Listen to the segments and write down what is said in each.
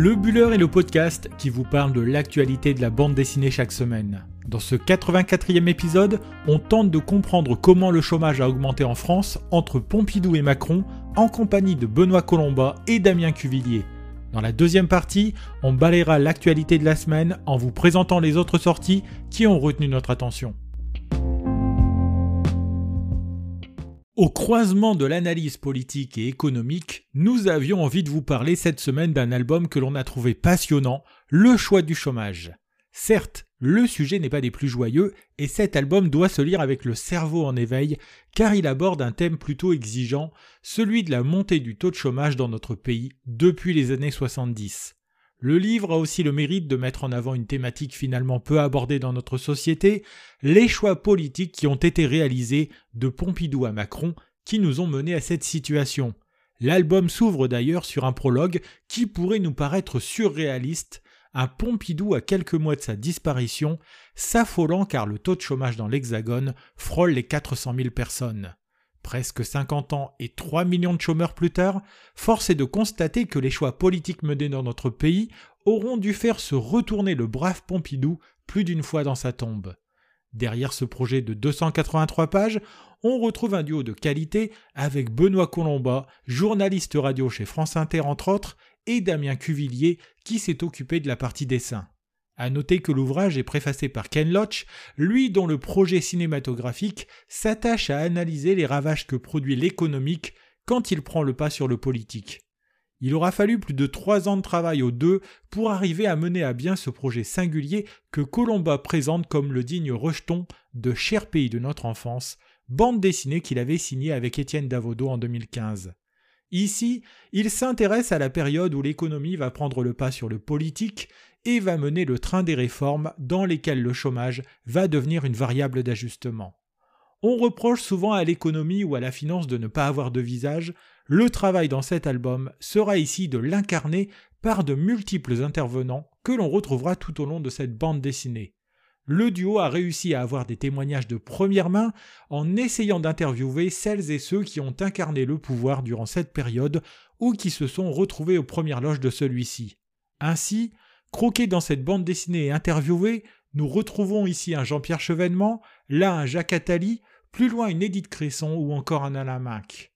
Le Buller est le podcast qui vous parle de l'actualité de la bande dessinée chaque semaine. Dans ce 84e épisode, on tente de comprendre comment le chômage a augmenté en France entre Pompidou et Macron en compagnie de Benoît Colomba et Damien Cuvillier. Dans la deuxième partie, on balayera l'actualité de la semaine en vous présentant les autres sorties qui ont retenu notre attention. Au croisement de l'analyse politique et économique, nous avions envie de vous parler cette semaine d'un album que l'on a trouvé passionnant, Le choix du chômage. Certes, le sujet n'est pas des plus joyeux, et cet album doit se lire avec le cerveau en éveil, car il aborde un thème plutôt exigeant, celui de la montée du taux de chômage dans notre pays depuis les années 70. Le livre a aussi le mérite de mettre en avant une thématique finalement peu abordée dans notre société, les choix politiques qui ont été réalisés de Pompidou à Macron qui nous ont menés à cette situation. L'album s'ouvre d'ailleurs sur un prologue qui pourrait nous paraître surréaliste, un Pompidou à quelques mois de sa disparition, s'affolant car le taux de chômage dans l'Hexagone frôle les 400 000 personnes. Presque 50 ans et 3 millions de chômeurs plus tard, force est de constater que les choix politiques menés dans notre pays auront dû faire se retourner le brave Pompidou plus d'une fois dans sa tombe. Derrière ce projet de 283 pages, on retrouve un duo de qualité avec Benoît Colomba, journaliste radio chez France Inter entre autres, et Damien Cuvillier qui s'est occupé de la partie dessin. À noter que l'ouvrage est préfacé par Ken Loach, lui dont le projet cinématographique s'attache à analyser les ravages que produit l'économique quand il prend le pas sur le politique. Il aura fallu plus de trois ans de travail aux deux pour arriver à mener à bien ce projet singulier que Colomba présente comme le digne rejeton de Cher pays de notre enfance, bande dessinée qu'il avait signée avec Étienne Davodo en 2015. Ici, il s'intéresse à la période où l'économie va prendre le pas sur le politique et va mener le train des réformes dans lesquelles le chômage va devenir une variable d'ajustement. On reproche souvent à l'économie ou à la finance de ne pas avoir de visage, le travail dans cet album sera ici de l'incarner par de multiples intervenants que l'on retrouvera tout au long de cette bande dessinée. Le duo a réussi à avoir des témoignages de première main en essayant d'interviewer celles et ceux qui ont incarné le pouvoir durant cette période ou qui se sont retrouvés aux premières loges de celui-ci. Ainsi, croqués dans cette bande dessinée et interviewés, nous retrouvons ici un Jean-Pierre Chevènement, là un Jacques Attali, plus loin une Édith Cresson ou encore un Alain Minck.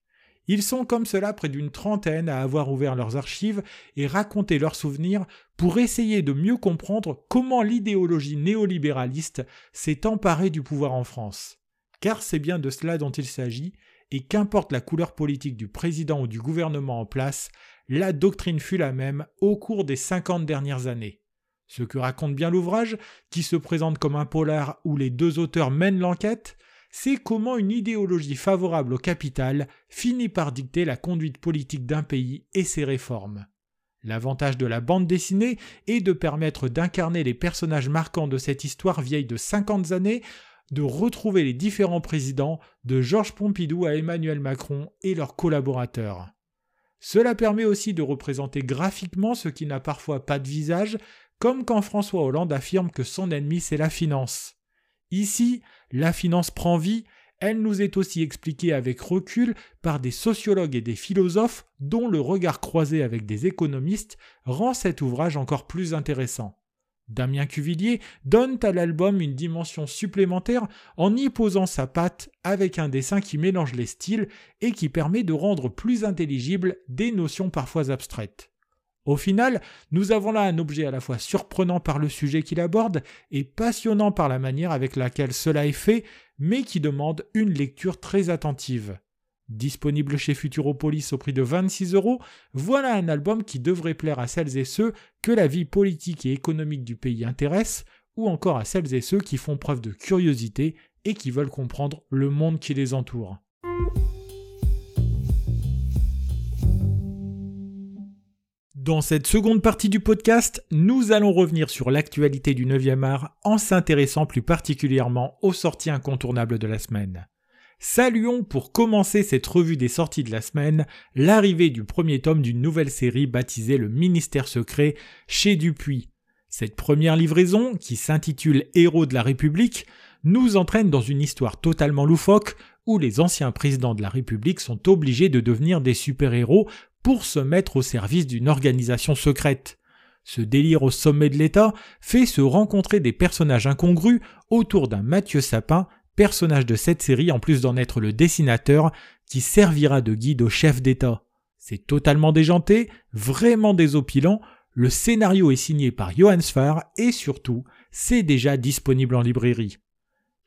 Ils sont comme cela près d'une trentaine à avoir ouvert leurs archives et raconté leurs souvenirs pour essayer de mieux comprendre comment l'idéologie néolibéraliste s'est emparée du pouvoir en France. Car c'est bien de cela dont il s'agit, et qu'importe la couleur politique du président ou du gouvernement en place, la doctrine fut la même au cours des cinquante dernières années. Ce que raconte bien l'ouvrage, qui se présente comme un polar où les deux auteurs mènent l'enquête, c'est comment une idéologie favorable au capital finit par dicter la conduite politique d'un pays et ses réformes. L'avantage de la bande dessinée est de permettre d'incarner les personnages marquants de cette histoire vieille de 50 années, de retrouver les différents présidents, de Georges Pompidou à Emmanuel Macron et leurs collaborateurs. Cela permet aussi de représenter graphiquement ce qui n'a parfois pas de visage, comme quand François Hollande affirme que son ennemi c'est la finance. Ici, la finance prend vie, elle nous est aussi expliquée avec recul par des sociologues et des philosophes dont le regard croisé avec des économistes rend cet ouvrage encore plus intéressant. Damien Cuvillier donne à l'album une dimension supplémentaire en y posant sa patte avec un dessin qui mélange les styles et qui permet de rendre plus intelligibles des notions parfois abstraites. Au final, nous avons là un objet à la fois surprenant par le sujet qu'il aborde et passionnant par la manière avec laquelle cela est fait, mais qui demande une lecture très attentive. Disponible chez Futuropolis au prix de 26 euros, voilà un album qui devrait plaire à celles et ceux que la vie politique et économique du pays intéresse, ou encore à celles et ceux qui font preuve de curiosité et qui veulent comprendre le monde qui les entoure. Dans cette seconde partie du podcast, nous allons revenir sur l'actualité du 9e art en s'intéressant plus particulièrement aux sorties incontournables de la semaine. Saluons pour commencer cette revue des sorties de la semaine l'arrivée du premier tome d'une nouvelle série baptisée Le Ministère secret chez Dupuis. Cette première livraison, qui s'intitule Héros de la République, nous entraîne dans une histoire totalement loufoque où les anciens présidents de la République sont obligés de devenir des super-héros pour se mettre au service d'une organisation secrète. Ce délire au sommet de l'État fait se rencontrer des personnages incongrus autour d'un Mathieu Sapin, personnage de cette série en plus d'en être le dessinateur, qui servira de guide au chef d'État. C'est totalement déjanté, vraiment désopilant, le scénario est signé par Johannes Farr et surtout, c'est déjà disponible en librairie.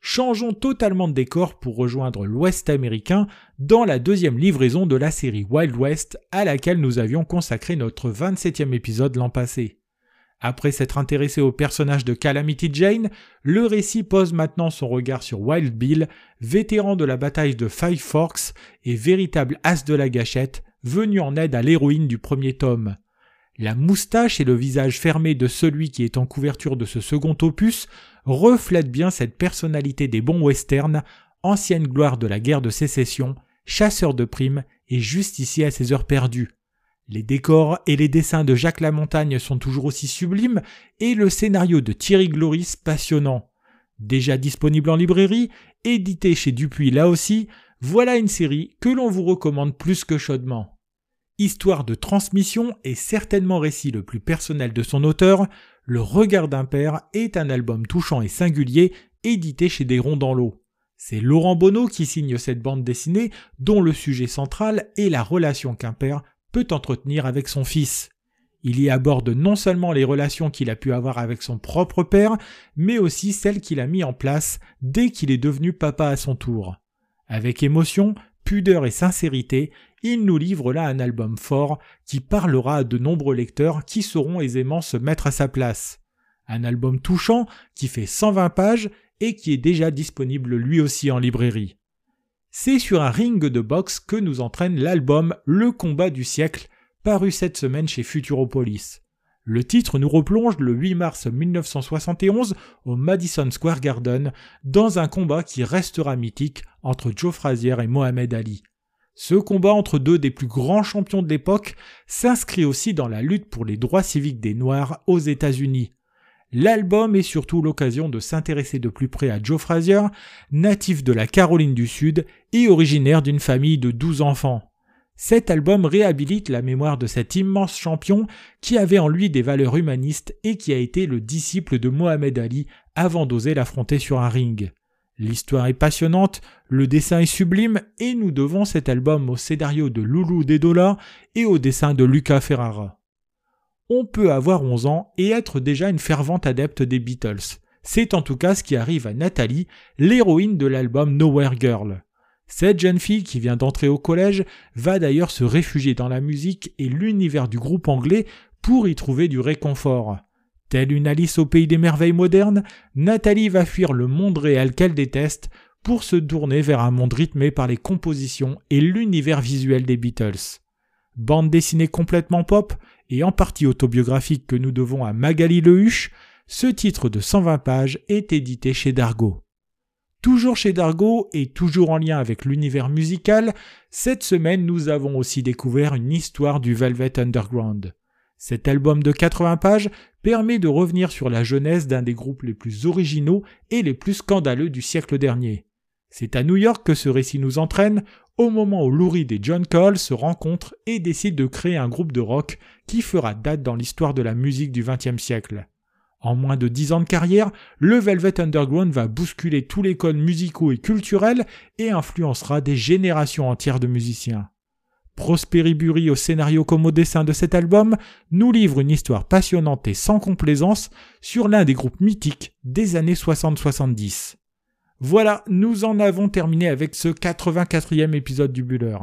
Changeons totalement de décor pour rejoindre l'Ouest américain dans la deuxième livraison de la série Wild West à laquelle nous avions consacré notre 27e épisode l'an passé. Après s'être intéressé au personnage de Calamity Jane, le récit pose maintenant son regard sur Wild Bill, vétéran de la bataille de Five Forks et véritable as de la gâchette, venu en aide à l'héroïne du premier tome. La moustache et le visage fermé de celui qui est en couverture de ce second opus reflètent bien cette personnalité des bons westerns, ancienne gloire de la guerre de sécession, chasseur de primes et justicier à ses heures perdues. Les décors et les dessins de Jacques Lamontagne sont toujours aussi sublimes et le scénario de Thierry Gloris passionnant. Déjà disponible en librairie, édité chez Dupuis là aussi, voilà une série que l'on vous recommande plus que chaudement. Histoire de transmission et certainement récit le plus personnel de son auteur, Le Regard d'un père est un album touchant et singulier édité chez Des Ronds dans l'eau. C'est Laurent Bonneau qui signe cette bande dessinée dont le sujet central est la relation qu'un père peut entretenir avec son fils. Il y aborde non seulement les relations qu'il a pu avoir avec son propre père, mais aussi celles qu'il a mis en place dès qu'il est devenu papa à son tour. Avec émotion, pudeur et sincérité, il nous livre là un album fort qui parlera à de nombreux lecteurs qui sauront aisément se mettre à sa place. Un album touchant qui fait 120 pages et qui est déjà disponible lui aussi en librairie. C'est sur un ring de boxe que nous entraîne l'album Le combat du siècle, paru cette semaine chez Futuropolis. Le titre nous replonge le 8 mars 1971 au Madison Square Garden dans un combat qui restera mythique entre Joe Frazier et Mohamed Ali. Ce combat entre deux des plus grands champions de l'époque s'inscrit aussi dans la lutte pour les droits civiques des Noirs aux États-Unis. L'album est surtout l'occasion de s'intéresser de plus près à Joe Frazier, natif de la Caroline du Sud et originaire d'une famille de douze enfants. Cet album réhabilite la mémoire de cet immense champion qui avait en lui des valeurs humanistes et qui a été le disciple de Mohamed Ali avant d'oser l'affronter sur un ring. L'histoire est passionnante, le dessin est sublime et nous devons cet album au scénario de Loulou Dedola et au dessin de Luca Ferrara. On peut avoir 11 ans et être déjà une fervente adepte des Beatles. C'est en tout cas ce qui arrive à Nathalie, l'héroïne de l'album Nowhere Girl. Cette jeune fille qui vient d'entrer au collège va d'ailleurs se réfugier dans la musique et l'univers du groupe anglais pour y trouver du réconfort. Telle une Alice au pays des merveilles modernes, Nathalie va fuir le monde réel qu'elle déteste pour se tourner vers un monde rythmé par les compositions et l'univers visuel des Beatles. Bande dessinée complètement pop et en partie autobiographique que nous devons à Magali Lehuche, ce titre de 120 pages est édité chez Dargo. Toujours chez Dargo et toujours en lien avec l'univers musical, cette semaine nous avons aussi découvert une histoire du Velvet Underground. Cet album de 80 pages permet de revenir sur la jeunesse d'un des groupes les plus originaux et les plus scandaleux du siècle dernier. C'est à New York que ce récit nous entraîne, au moment où Lou Reed et John Cole se rencontrent et décident de créer un groupe de rock qui fera date dans l'histoire de la musique du XXe siècle. En moins de dix ans de carrière, le Velvet Underground va bousculer tous les codes musicaux et culturels et influencera des générations entières de musiciens. Prosperi Bury au scénario comme au dessin de cet album nous livre une histoire passionnante et sans complaisance sur l'un des groupes mythiques des années 60-70. Voilà, nous en avons terminé avec ce 84e épisode du Buller.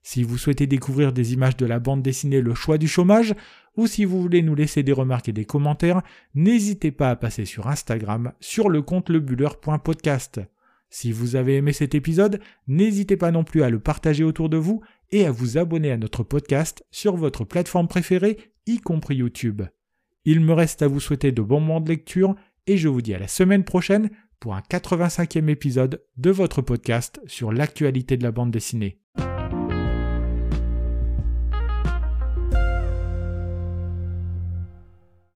Si vous souhaitez découvrir des images de la bande dessinée Le choix du chômage, ou si vous voulez nous laisser des remarques et des commentaires, n'hésitez pas à passer sur Instagram sur le compte lebuller.podcast. Si vous avez aimé cet épisode, n'hésitez pas non plus à le partager autour de vous et à vous abonner à notre podcast sur votre plateforme préférée, y compris YouTube. Il me reste à vous souhaiter de bons moments de lecture et je vous dis à la semaine prochaine pour un 85e épisode de votre podcast sur l'actualité de la bande dessinée.